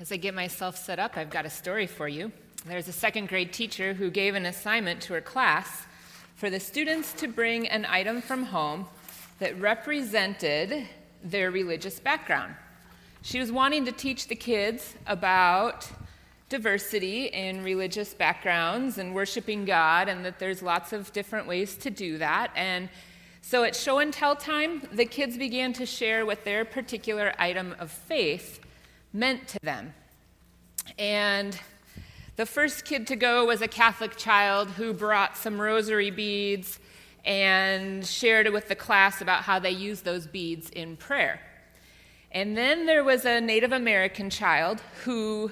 As I get myself set up, I've got a story for you. There's a second grade teacher who gave an assignment to her class for the students to bring an item from home that represented their religious background. She was wanting to teach the kids about diversity in religious backgrounds and worshiping God, and that there's lots of different ways to do that. And so at show and tell time, the kids began to share what their particular item of faith meant to them. And the first kid to go was a Catholic child who brought some rosary beads and shared it with the class about how they use those beads in prayer. And then there was a Native American child who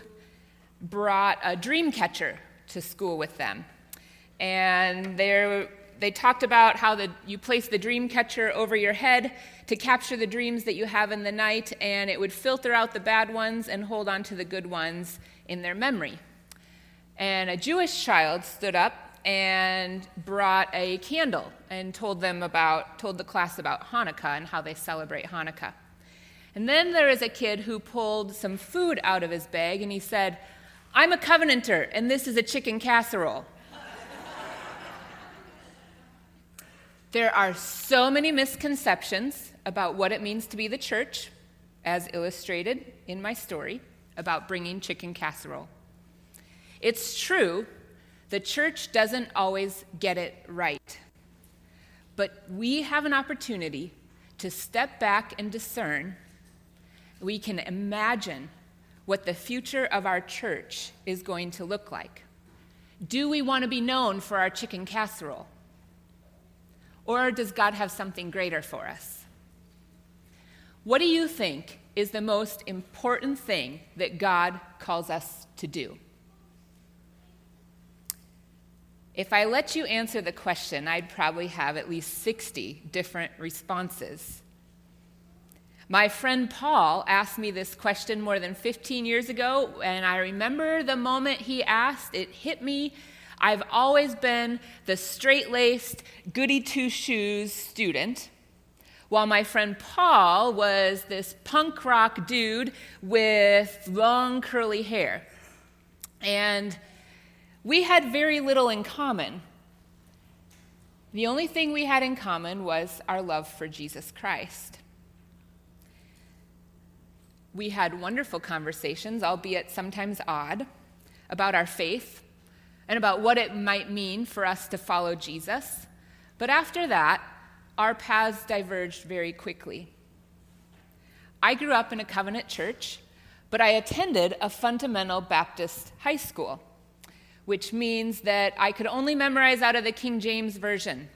brought a dream catcher to school with them. And there they talked about how the, you place the dream catcher over your head to capture the dreams that you have in the night, and it would filter out the bad ones and hold on to the good ones in their memory. And a Jewish child stood up and brought a candle and told them about, told the class about Hanukkah and how they celebrate Hanukkah. And then there is a kid who pulled some food out of his bag and he said, I'm a covenanter, and this is a chicken casserole. There are so many misconceptions about what it means to be the church, as illustrated in my story about bringing chicken casserole. It's true, the church doesn't always get it right. But we have an opportunity to step back and discern. We can imagine what the future of our church is going to look like. Do we want to be known for our chicken casserole? Or does God have something greater for us? What do you think is the most important thing that God calls us to do? If I let you answer the question, I'd probably have at least 60 different responses. My friend Paul asked me this question more than 15 years ago, and I remember the moment he asked, it hit me I've always been the straight laced, goody two shoes student, while my friend Paul was this punk rock dude with long curly hair. And we had very little in common. The only thing we had in common was our love for Jesus Christ. We had wonderful conversations, albeit sometimes odd, about our faith and about what it might mean for us to follow Jesus. But after that, our paths diverged very quickly. I grew up in a covenant church, but I attended a fundamental Baptist high school, which means that I could only memorize out of the King James Version.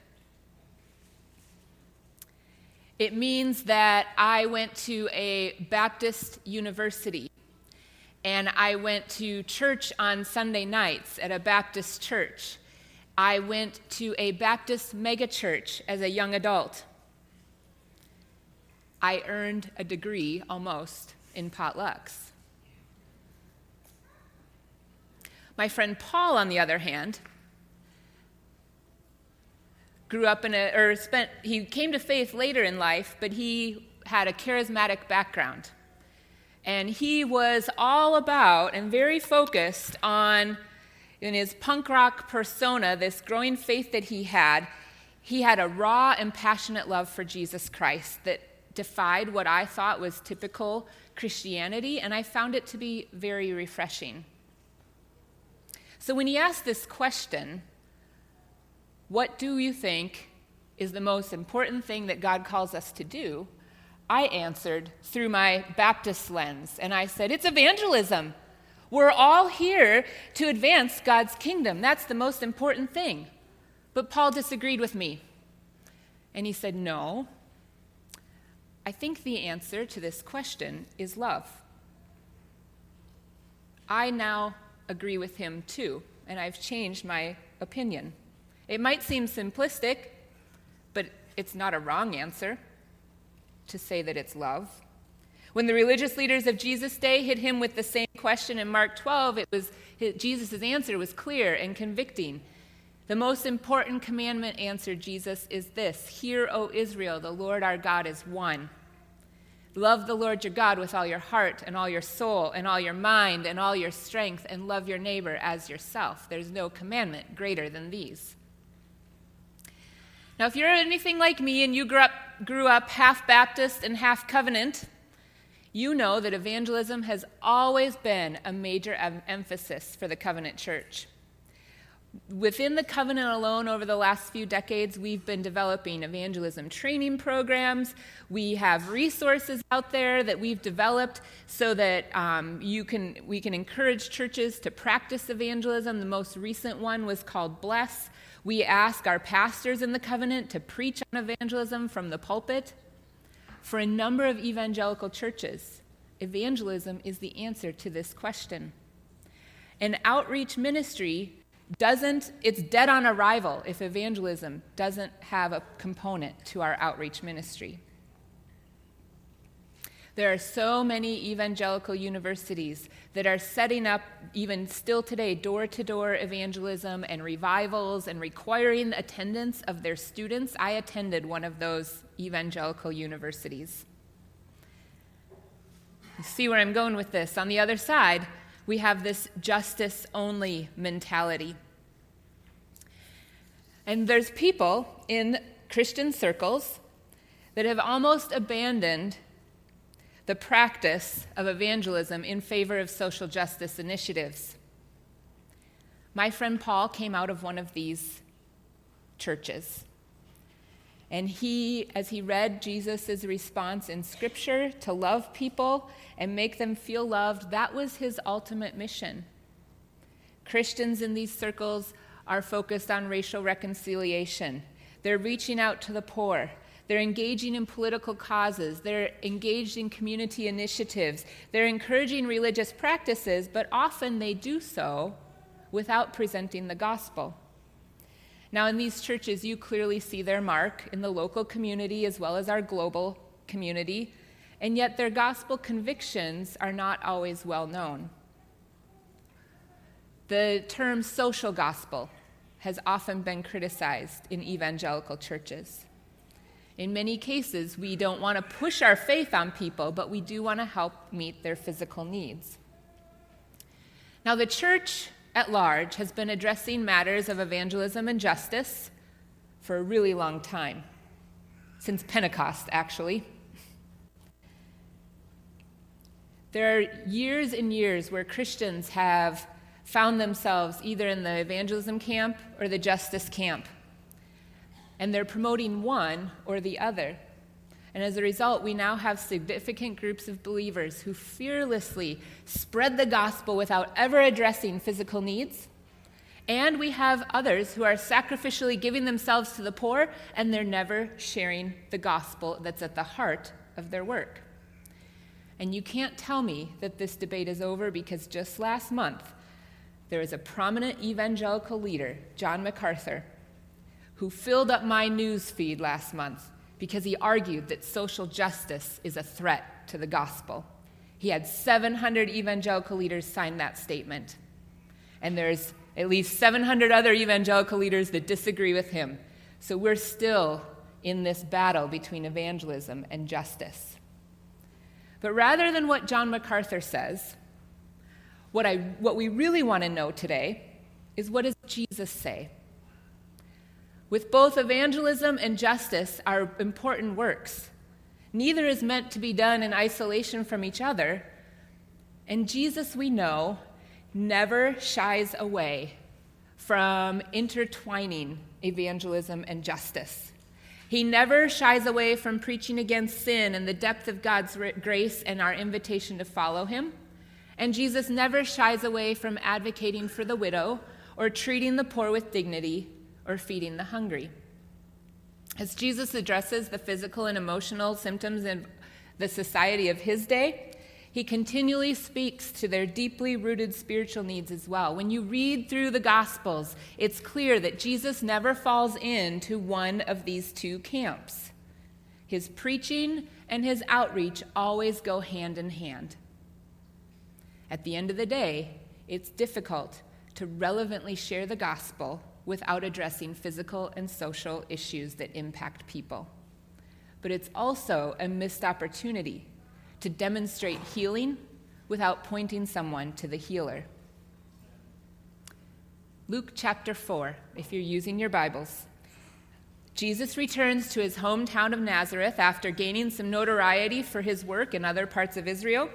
It means that I went to a Baptist university and I went to church on Sunday nights at a Baptist church. I went to a Baptist megachurch as a young adult. I earned a degree almost in potlucks. My friend Paul, on the other hand, grew up in a, or spent, he came to faith later in life, but he had a charismatic background. And he was all about and very focused on, in his punk rock persona, this growing faith that he had. He had a raw and passionate love for Jesus Christ that defied what I thought was typical Christianity, and I found it to be very refreshing. So when he asked this question, what do you think is the most important thing that God calls us to do? I answered through my Baptist lens, and I said, It's evangelism. We're all here to advance God's kingdom. That's the most important thing. But Paul disagreed with me. And he said, No. I think the answer to this question is love. I now agree with him too, and I've changed my opinion. It might seem simplistic, but it's not a wrong answer to say that it's love. When the religious leaders of Jesus' day hit him with the same question in Mark 12, it was Jesus' answer was clear and convicting. The most important commandment, answered Jesus, is this Hear, O Israel, the Lord our God is one. Love the Lord your God with all your heart and all your soul and all your mind and all your strength, and love your neighbor as yourself. There's no commandment greater than these. Now, if you're anything like me and you grew up, grew up half Baptist and half covenant, you know that evangelism has always been a major em- emphasis for the covenant church. Within the covenant alone, over the last few decades, we've been developing evangelism training programs. We have resources out there that we've developed so that um, you can, we can encourage churches to practice evangelism. The most recent one was called Bless. We ask our pastors in the covenant to preach on evangelism from the pulpit. For a number of evangelical churches, evangelism is the answer to this question. An outreach ministry doesn't, it's dead on arrival if evangelism doesn't have a component to our outreach ministry. There are so many evangelical universities that are setting up, even still today, door to door evangelism and revivals and requiring attendance of their students. I attended one of those evangelical universities. You see where I'm going with this. On the other side, we have this justice only mentality. And there's people in Christian circles that have almost abandoned the practice of evangelism in favor of social justice initiatives. My friend Paul came out of one of these churches. And he, as he read Jesus' response in Scripture to love people and make them feel loved, that was his ultimate mission. Christians in these circles are focused on racial reconciliation. They're reaching out to the poor. They're engaging in political causes. They're engaged in community initiatives. They're encouraging religious practices, but often they do so without presenting the gospel. Now, in these churches, you clearly see their mark in the local community as well as our global community, and yet their gospel convictions are not always well known. The term social gospel has often been criticized in evangelical churches. In many cases, we don't want to push our faith on people, but we do want to help meet their physical needs. Now, the church at large has been addressing matters of evangelism and justice for a really long time, since Pentecost, actually. There are years and years where Christians have found themselves either in the evangelism camp or the justice camp. And they're promoting one or the other. And as a result, we now have significant groups of believers who fearlessly spread the gospel without ever addressing physical needs. And we have others who are sacrificially giving themselves to the poor, and they're never sharing the gospel that's at the heart of their work. And you can't tell me that this debate is over because just last month, there was a prominent evangelical leader, John MacArthur, who filled up my news feed last month because he argued that social justice is a threat to the gospel. He had 700 evangelical leaders sign that statement. And there's at least 700 other evangelical leaders that disagree with him. So we're still in this battle between evangelism and justice. But rather than what John MacArthur says, what, I, what we really want to know today is what does Jesus say? With both evangelism and justice are important works. Neither is meant to be done in isolation from each other. And Jesus, we know, never shies away from intertwining evangelism and justice. He never shies away from preaching against sin and the depth of God's grace and our invitation to follow him. And Jesus never shies away from advocating for the widow or treating the poor with dignity or feeding the hungry. As Jesus addresses the physical and emotional symptoms of the society of his day, he continually speaks to their deeply rooted spiritual needs as well. When you read through the Gospels, it's clear that Jesus never falls into one of these two camps. His preaching and his outreach always go hand in hand. At the end of the day, it's difficult to relevantly share the gospel without addressing physical and social issues that impact people. But it's also a missed opportunity to demonstrate healing without pointing someone to the healer. Luke chapter 4, if you're using your Bibles. Jesus returns to his hometown of Nazareth after gaining some notoriety for his work in other parts of Israel.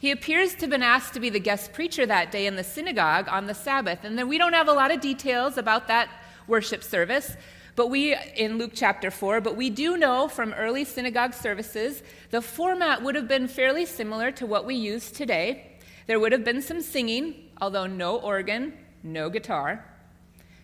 He appears to have been asked to be the guest preacher that day in the synagogue on the Sabbath. And then we don't have a lot of details about that worship service, but we, in Luke chapter 4, but we do know from early synagogue services, the format would have been fairly similar to what we use today. There would have been some singing, although no organ, no guitar.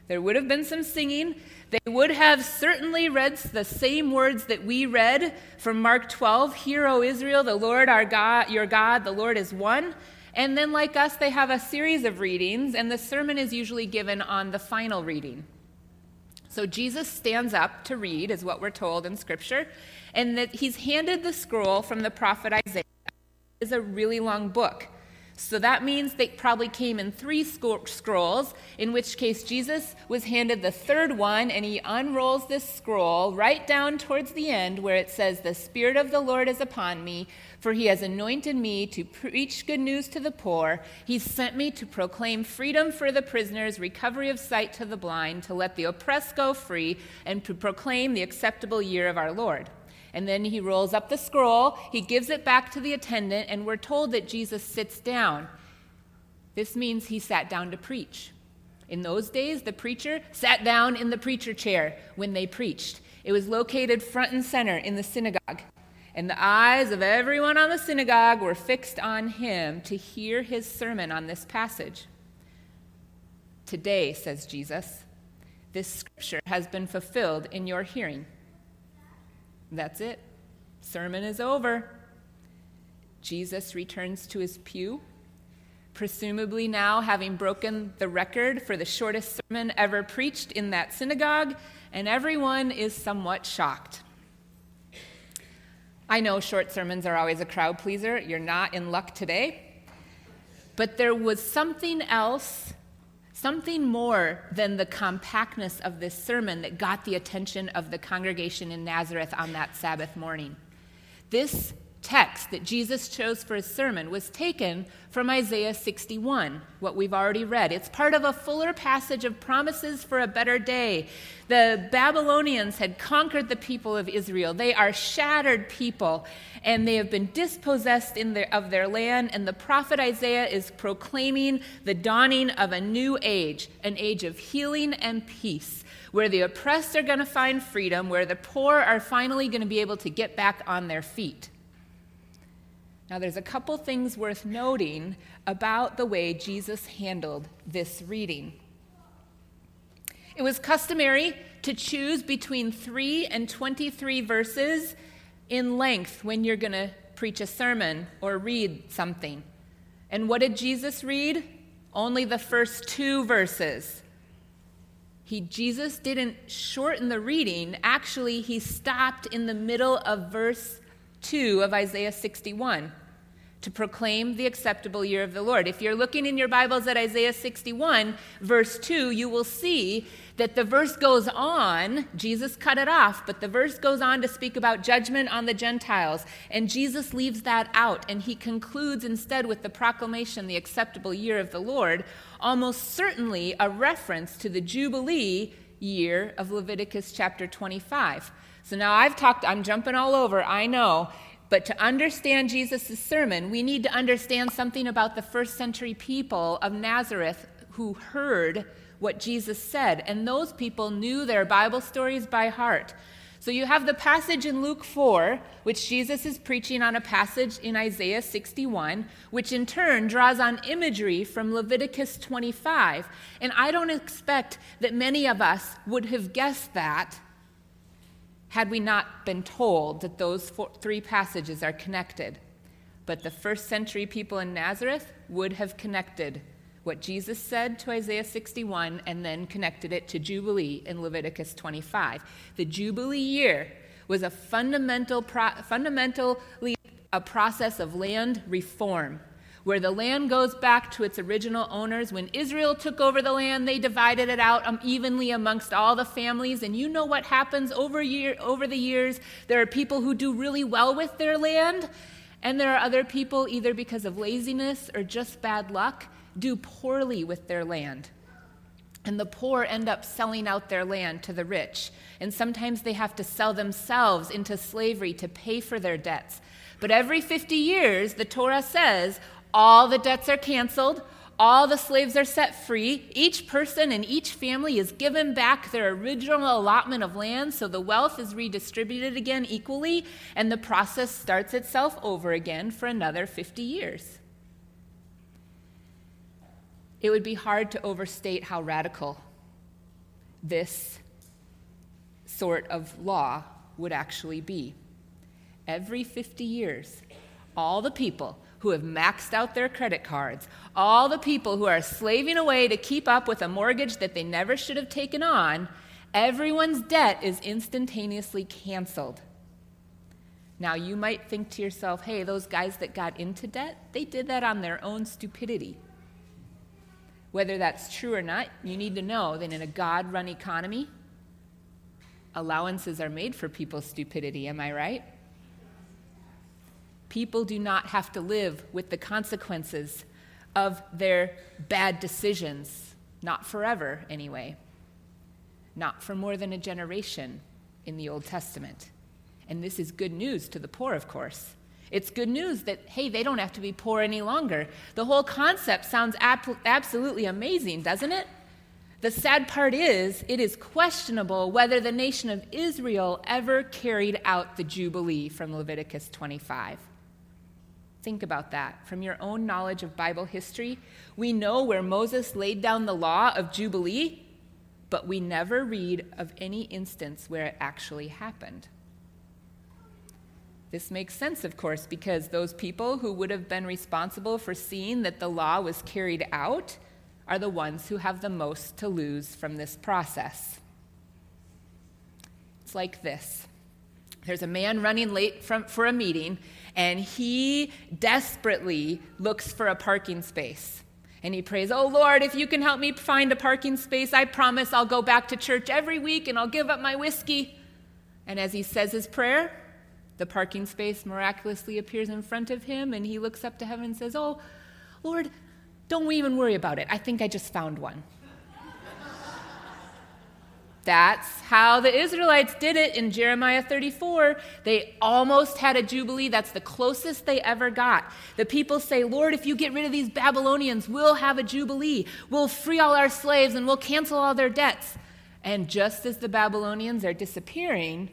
There would have been some singing. They would have certainly read the same words that we read from Mark 12 Hear, O Israel, the Lord our God, your God, the Lord is one. And then, like us, they have a series of readings, and the sermon is usually given on the final reading. So Jesus stands up to read, is what we're told in Scripture, and that he's handed the scroll from the prophet Isaiah. It is a really long book. So that means they probably came in three scrolls, in which case Jesus was handed the third one, and he unrolls this scroll right down towards the end where it says, The Spirit of the Lord is upon me, for he has anointed me to preach good news to the poor. He sent me to proclaim freedom for the prisoners, recovery of sight to the blind, to let the oppressed go free, and to proclaim the acceptable year of our Lord. And then he rolls up the scroll, he gives it back to the attendant, and we're told that Jesus sits down. This means he sat down to preach. In those days, the preacher sat down in the preacher chair when they preached. It was located front and center in the synagogue. And the eyes of everyone on the synagogue were fixed on him to hear his sermon on this passage. Today, says Jesus, this scripture has been fulfilled in your hearing. That's it. Sermon is over. Jesus returns to his pew, presumably now having broken the record for the shortest sermon ever preached in that synagogue, and everyone is somewhat shocked. I know short sermons are always a crowd pleaser. You're not in luck today. But there was something else something more than the compactness of this sermon that got the attention of the congregation in Nazareth on that Sabbath morning. This text that Jesus chose for his sermon was taken from Isaiah 61, what we've already read. It's part of a fuller passage of promises for a better day. The Babylonians had conquered the people of Israel. They are shattered people, and they have been dispossessed their, of their land. And the prophet Isaiah is proclaiming the dawning of a new age, an age of healing and peace. Where the oppressed are going to find freedom, where the poor are finally going to be able to get back on their feet. Now, there's a couple things worth noting about the way Jesus handled this reading. It was customary to choose between 3 and 23 verses in length when you're going to preach a sermon or read something. And what did Jesus read? Only the first two verses. He, Jesus didn't shorten the reading. Actually, he stopped in the middle of verse 2 of Isaiah 61 to proclaim the acceptable year of the Lord. If you're looking in your Bibles at Isaiah 61, verse 2, you will see that the verse goes on. Jesus cut it off, but the verse goes on to speak about judgment on the Gentiles. And Jesus leaves that out, and he concludes instead with the proclamation, the acceptable year of the Lord, almost certainly a reference to the Jubilee year of Leviticus chapter 25. So now I've talked, I'm jumping all over, I know. But to understand Jesus' sermon, we need to understand something about the first century people of Nazareth who heard what Jesus said. And those people knew their Bible stories by heart. So you have the passage in Luke 4, which Jesus is preaching on a passage in Isaiah 61, which in turn draws on imagery from Leviticus 25. And I don't expect that many of us would have guessed that had we not been told that those four, three passages are connected. But the first century people in Nazareth would have connected what Jesus said to Isaiah 61 and then connected it to Jubilee in Leviticus 25. The Jubilee year was a fundamental pro- fundamentally a process of land reform where the land goes back to its original owners. When Israel took over the land, they divided it out um, evenly amongst all the families. And you know what happens over, year, over the years? There are people who do really well with their land, And there are other people, either because of laziness or just bad luck, do poorly with their land. And the poor end up selling out their land to the rich. And sometimes they have to sell themselves into slavery to pay for their debts. But every 50 years, the Torah says all the debts are canceled, all the slaves are set free. Each person and each family is given back their original allotment of land, so the wealth is redistributed again equally, and the process starts itself over again for another 50 years. It would be hard to overstate how radical this sort of law would actually be. Every 50 years, all the people who have maxed out their credit cards, all the people who are slaving away to keep up with a mortgage that they never should have taken on, everyone's debt is instantaneously canceled. Now, you might think to yourself, hey, those guys that got into debt, they did that on their own stupidity. Whether that's true or not, you need to know that in a God run economy, allowances are made for people's stupidity. Am I right? People do not have to live with the consequences of their bad decisions, not forever, anyway. Not for more than a generation in the Old Testament. And this is good news to the poor, of course. It's good news that, hey, they don't have to be poor any longer. The whole concept sounds ap- absolutely amazing, doesn't it? The sad part is, it is questionable whether the nation of Israel ever carried out the Jubilee from Leviticus 25. Think about that. From your own knowledge of Bible history, we know where Moses laid down the law of Jubilee, but we never read of any instance where it actually happened. This makes sense, of course, because those people who would have been responsible for seeing that the law was carried out are the ones who have the most to lose from this process. It's like this there's a man running late from, for a meeting, and he desperately looks for a parking space. And he prays, Oh Lord, if you can help me find a parking space, I promise I'll go back to church every week and I'll give up my whiskey. And as he says his prayer, the parking space miraculously appears in front of him, and he looks up to heaven and says, Oh, Lord, don't we even worry about it. I think I just found one. That's how the Israelites did it in Jeremiah 34. They almost had a jubilee. That's the closest they ever got. The people say, Lord, if you get rid of these Babylonians, we'll have a jubilee. We'll free all our slaves and we'll cancel all their debts. And just as the Babylonians are disappearing,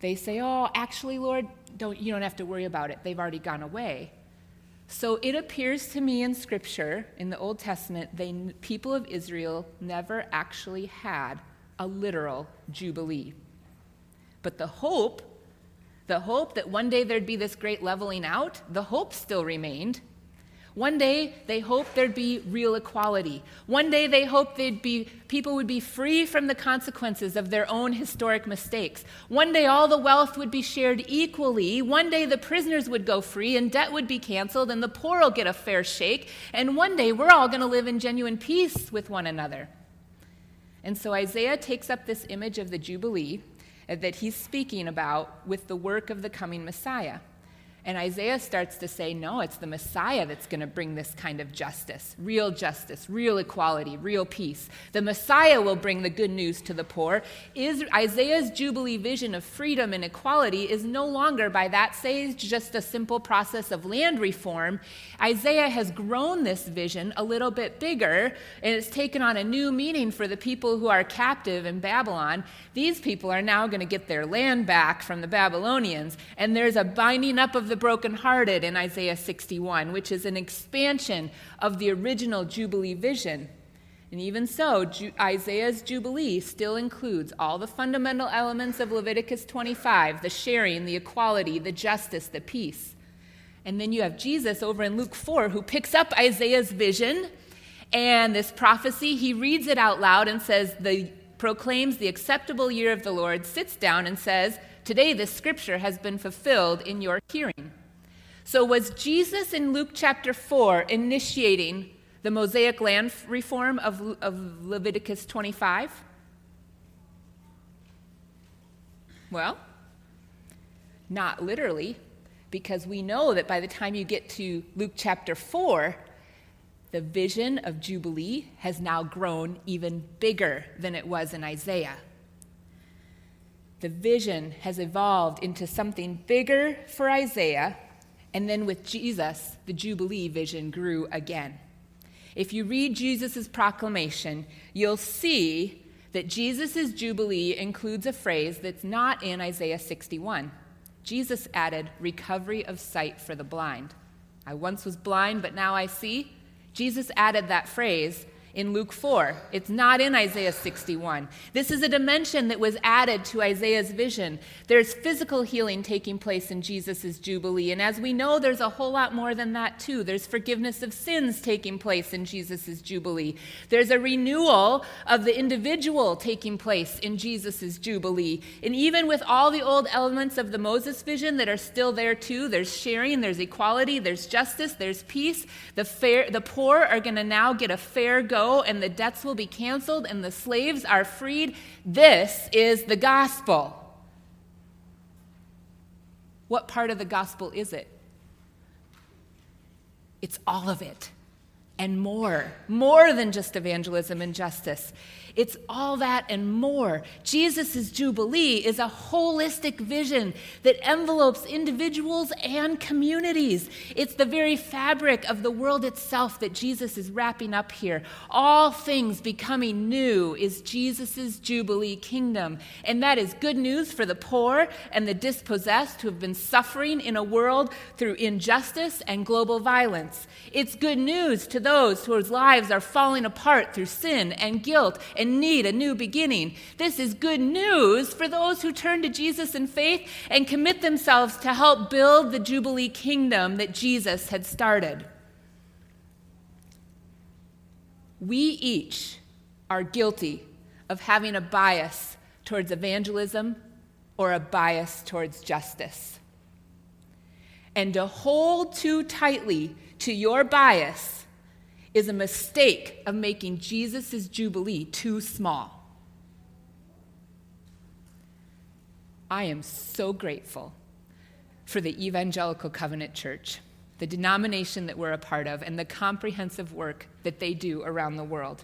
they say, Oh, actually, Lord, don't, you don't have to worry about it. They've already gone away. So it appears to me in Scripture, in the Old Testament, the people of Israel never actually had a literal jubilee. But the hope, the hope that one day there'd be this great leveling out, the hope still remained. One day they hoped there'd be real equality. One day they hoped they'd be, people would be free from the consequences of their own historic mistakes. One day all the wealth would be shared equally. One day the prisoners would go free and debt would be canceled and the poor will get a fair shake. And one day we're all going to live in genuine peace with one another. And so Isaiah takes up this image of the Jubilee that he's speaking about with the work of the coming Messiah. And Isaiah starts to say, no, it's the Messiah that's going to bring this kind of justice real justice, real equality, real peace. The Messiah will bring the good news to the poor. Is, Isaiah's Jubilee vision of freedom and equality is no longer, by that stage, just a simple process of land reform. Isaiah has grown this vision a little bit bigger, and it's taken on a new meaning for the people who are captive in Babylon. These people are now going to get their land back from the Babylonians, and there's a binding up of the brokenhearted in Isaiah 61, which is an expansion of the original Jubilee vision. And even so, Isaiah's Jubilee still includes all the fundamental elements of Leviticus 25 the sharing, the equality, the justice, the peace. And then you have Jesus over in Luke 4 who picks up Isaiah's vision and this prophecy. He reads it out loud and says, the, proclaims the acceptable year of the Lord, sits down and says, Today, this scripture has been fulfilled in your hearing. So, was Jesus in Luke chapter 4 initiating the Mosaic land reform of, of Leviticus 25? Well, not literally, because we know that by the time you get to Luke chapter 4, the vision of Jubilee has now grown even bigger than it was in Isaiah. The vision has evolved into something bigger for Isaiah, and then with Jesus, the Jubilee vision grew again. If you read Jesus' proclamation, you'll see that Jesus' Jubilee includes a phrase that's not in Isaiah 61. Jesus added, recovery of sight for the blind. I once was blind, but now I see. Jesus added that phrase in Luke 4. It's not in Isaiah 61. This is a dimension that was added to Isaiah's vision. There's physical healing taking place in Jesus' Jubilee. And as we know, there's a whole lot more than that, too. There's forgiveness of sins taking place in Jesus' Jubilee. There's a renewal of the individual taking place in Jesus' Jubilee. And even with all the old elements of the Moses vision that are still there, too, there's sharing, there's equality, there's justice, there's peace. The, fair, the poor are going to now get a fair go and the debts will be canceled and the slaves are freed. This is the gospel. What part of the gospel is it? It's all of it and more, more than just evangelism and justice. It's all that and more. Jesus' Jubilee is a holistic vision that envelopes individuals and communities. It's the very fabric of the world itself that Jesus is wrapping up here. All things becoming new is Jesus' Jubilee kingdom. And that is good news for the poor and the dispossessed who have been suffering in a world through injustice and global violence. It's good news to those whose lives are falling apart through sin and guilt and need a new beginning. This is good news for those who turn to Jesus in faith and commit themselves to help build the Jubilee kingdom that Jesus had started. We each are guilty of having a bias towards evangelism or a bias towards justice. And to hold too tightly to your bias is a mistake of making Jesus' Jubilee too small. I am so grateful for the Evangelical Covenant Church, the denomination that we're a part of, and the comprehensive work that they do around the world.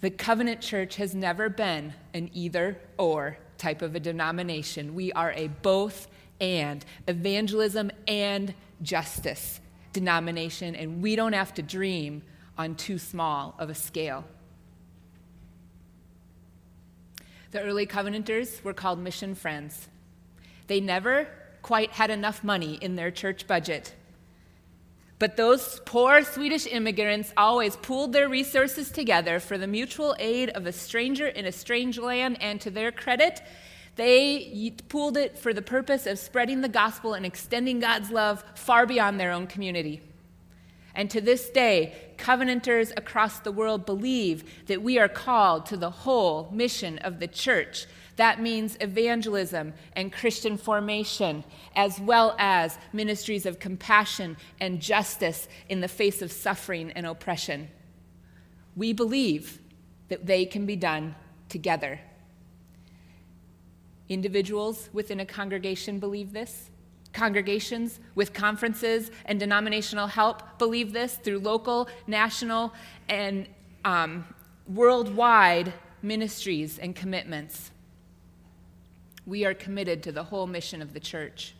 The Covenant Church has never been an either or type of a denomination. We are a both and evangelism and justice denomination, and we don't have to dream on too small of a scale. The early Covenanters were called mission friends. They never quite had enough money in their church budget. But those poor Swedish immigrants always pooled their resources together for the mutual aid of a stranger in a strange land, and to their credit, they pooled it for the purpose of spreading the gospel and extending God's love far beyond their own community. And to this day, Covenanters across the world believe that we are called to the whole mission of the church. That means evangelism and Christian formation, as well as ministries of compassion and justice in the face of suffering and oppression. We believe that they can be done together. Individuals within a congregation believe this. Congregations with conferences and denominational help believe this through local, national, and um, worldwide ministries and commitments. We are committed to the whole mission of the church.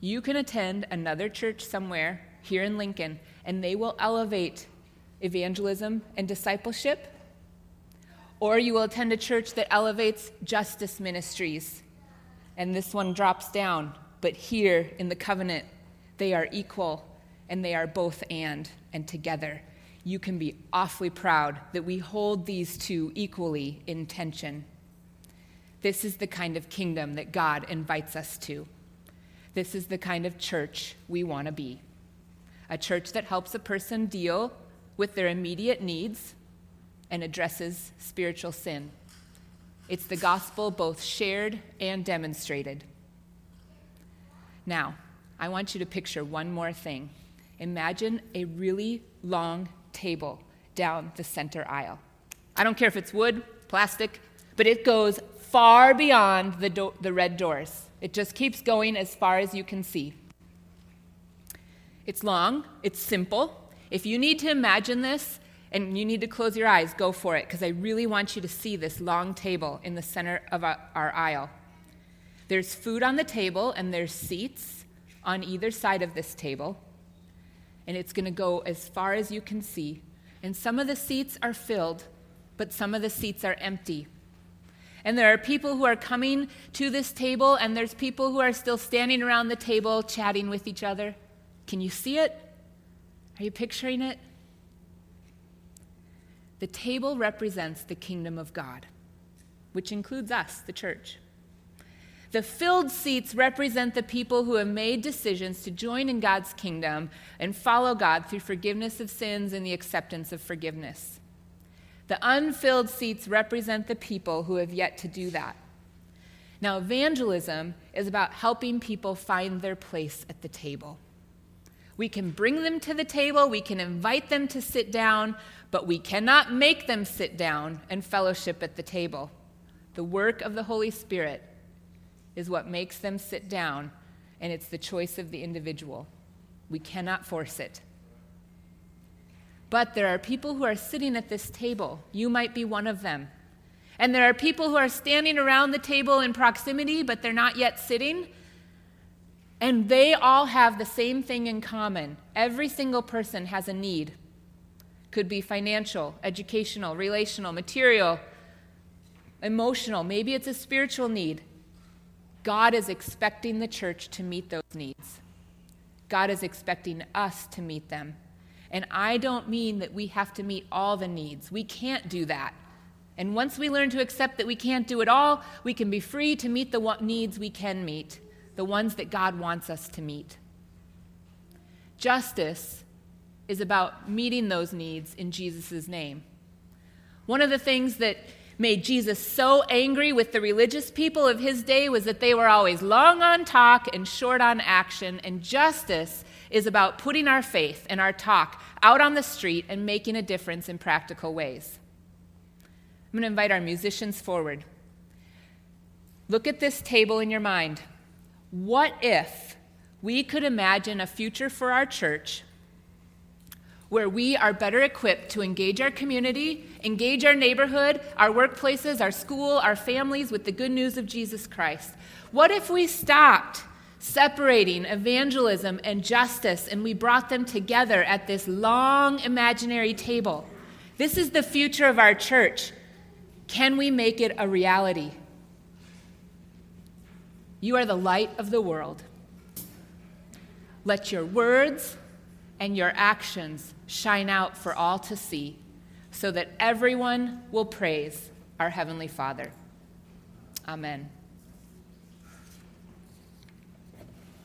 You can attend another church somewhere here in Lincoln, and they will elevate evangelism and discipleship or you will attend a church that elevates justice ministries. And this one drops down. But here in the covenant, they are equal and they are both and and together. You can be awfully proud that we hold these two equally in tension. This is the kind of kingdom that God invites us to. This is the kind of church we want to be. A church that helps a person deal with their immediate needs and addresses spiritual sin. It's the gospel both shared and demonstrated. Now, I want you to picture one more thing. Imagine a really long table down the center aisle. I don't care if it's wood, plastic, but it goes far beyond the, do- the red doors. It just keeps going as far as you can see. It's long, it's simple. If you need to imagine this and you need to close your eyes, go for it, because I really want you to see this long table in the center of our, aisle. There's food on the table, and there's seats on either side of this table. And it's going to go as far as you can see. And some of the seats are filled, but some of the seats are empty. And there are people who are coming to this table, and there's people who are still standing around the table chatting with each other. Can you see it? Are you picturing it? The table represents the kingdom of God, which includes us, the church. The filled seats represent the people who have made decisions to join in God's kingdom and follow God through forgiveness of sins and the acceptance of forgiveness. The unfilled seats represent the people who have yet to do that. Now, evangelism is about helping people find their place at the table. We can bring them to the table, we can invite them to sit down, but we cannot make them sit down and fellowship at the table. The work of the Holy Spirit is what makes them sit down, and it's the choice of the individual. We cannot force it. But there are people who are sitting at this table. You might be one of them. And there are people who are standing around the table in proximity, but they're not yet sitting. And they all have the same thing in common. Every single person has a need. Could be financial, educational, relational, material, emotional. Maybe it's a spiritual need. God is expecting the church to meet those needs. God is expecting us to meet them. And I don't mean that we have to meet all the needs. We can't do that. And once we learn to accept that we can't do it all, we can be free to meet the needs we can meet the ones that God wants us to meet. Justice is about meeting those needs in Jesus' name. One of the things that made Jesus so angry with the religious people of his day was that they were always long on talk and short on action, and justice is about putting our faith and our talk out on the street and making a difference in practical ways. I'm going to invite our musicians forward. Look at this table in your mind. What if we could imagine a future for our church where we are better equipped to engage our community, engage our neighborhood, our workplaces, our school, our families with the good news of Jesus Christ? What if we stopped separating evangelism and justice and we brought them together at this long imaginary table? This is the future of our church. Can we make it a reality? You are the light of the world. Let your words and your actions shine out for all to see, so that everyone will praise our Heavenly Father. Amen.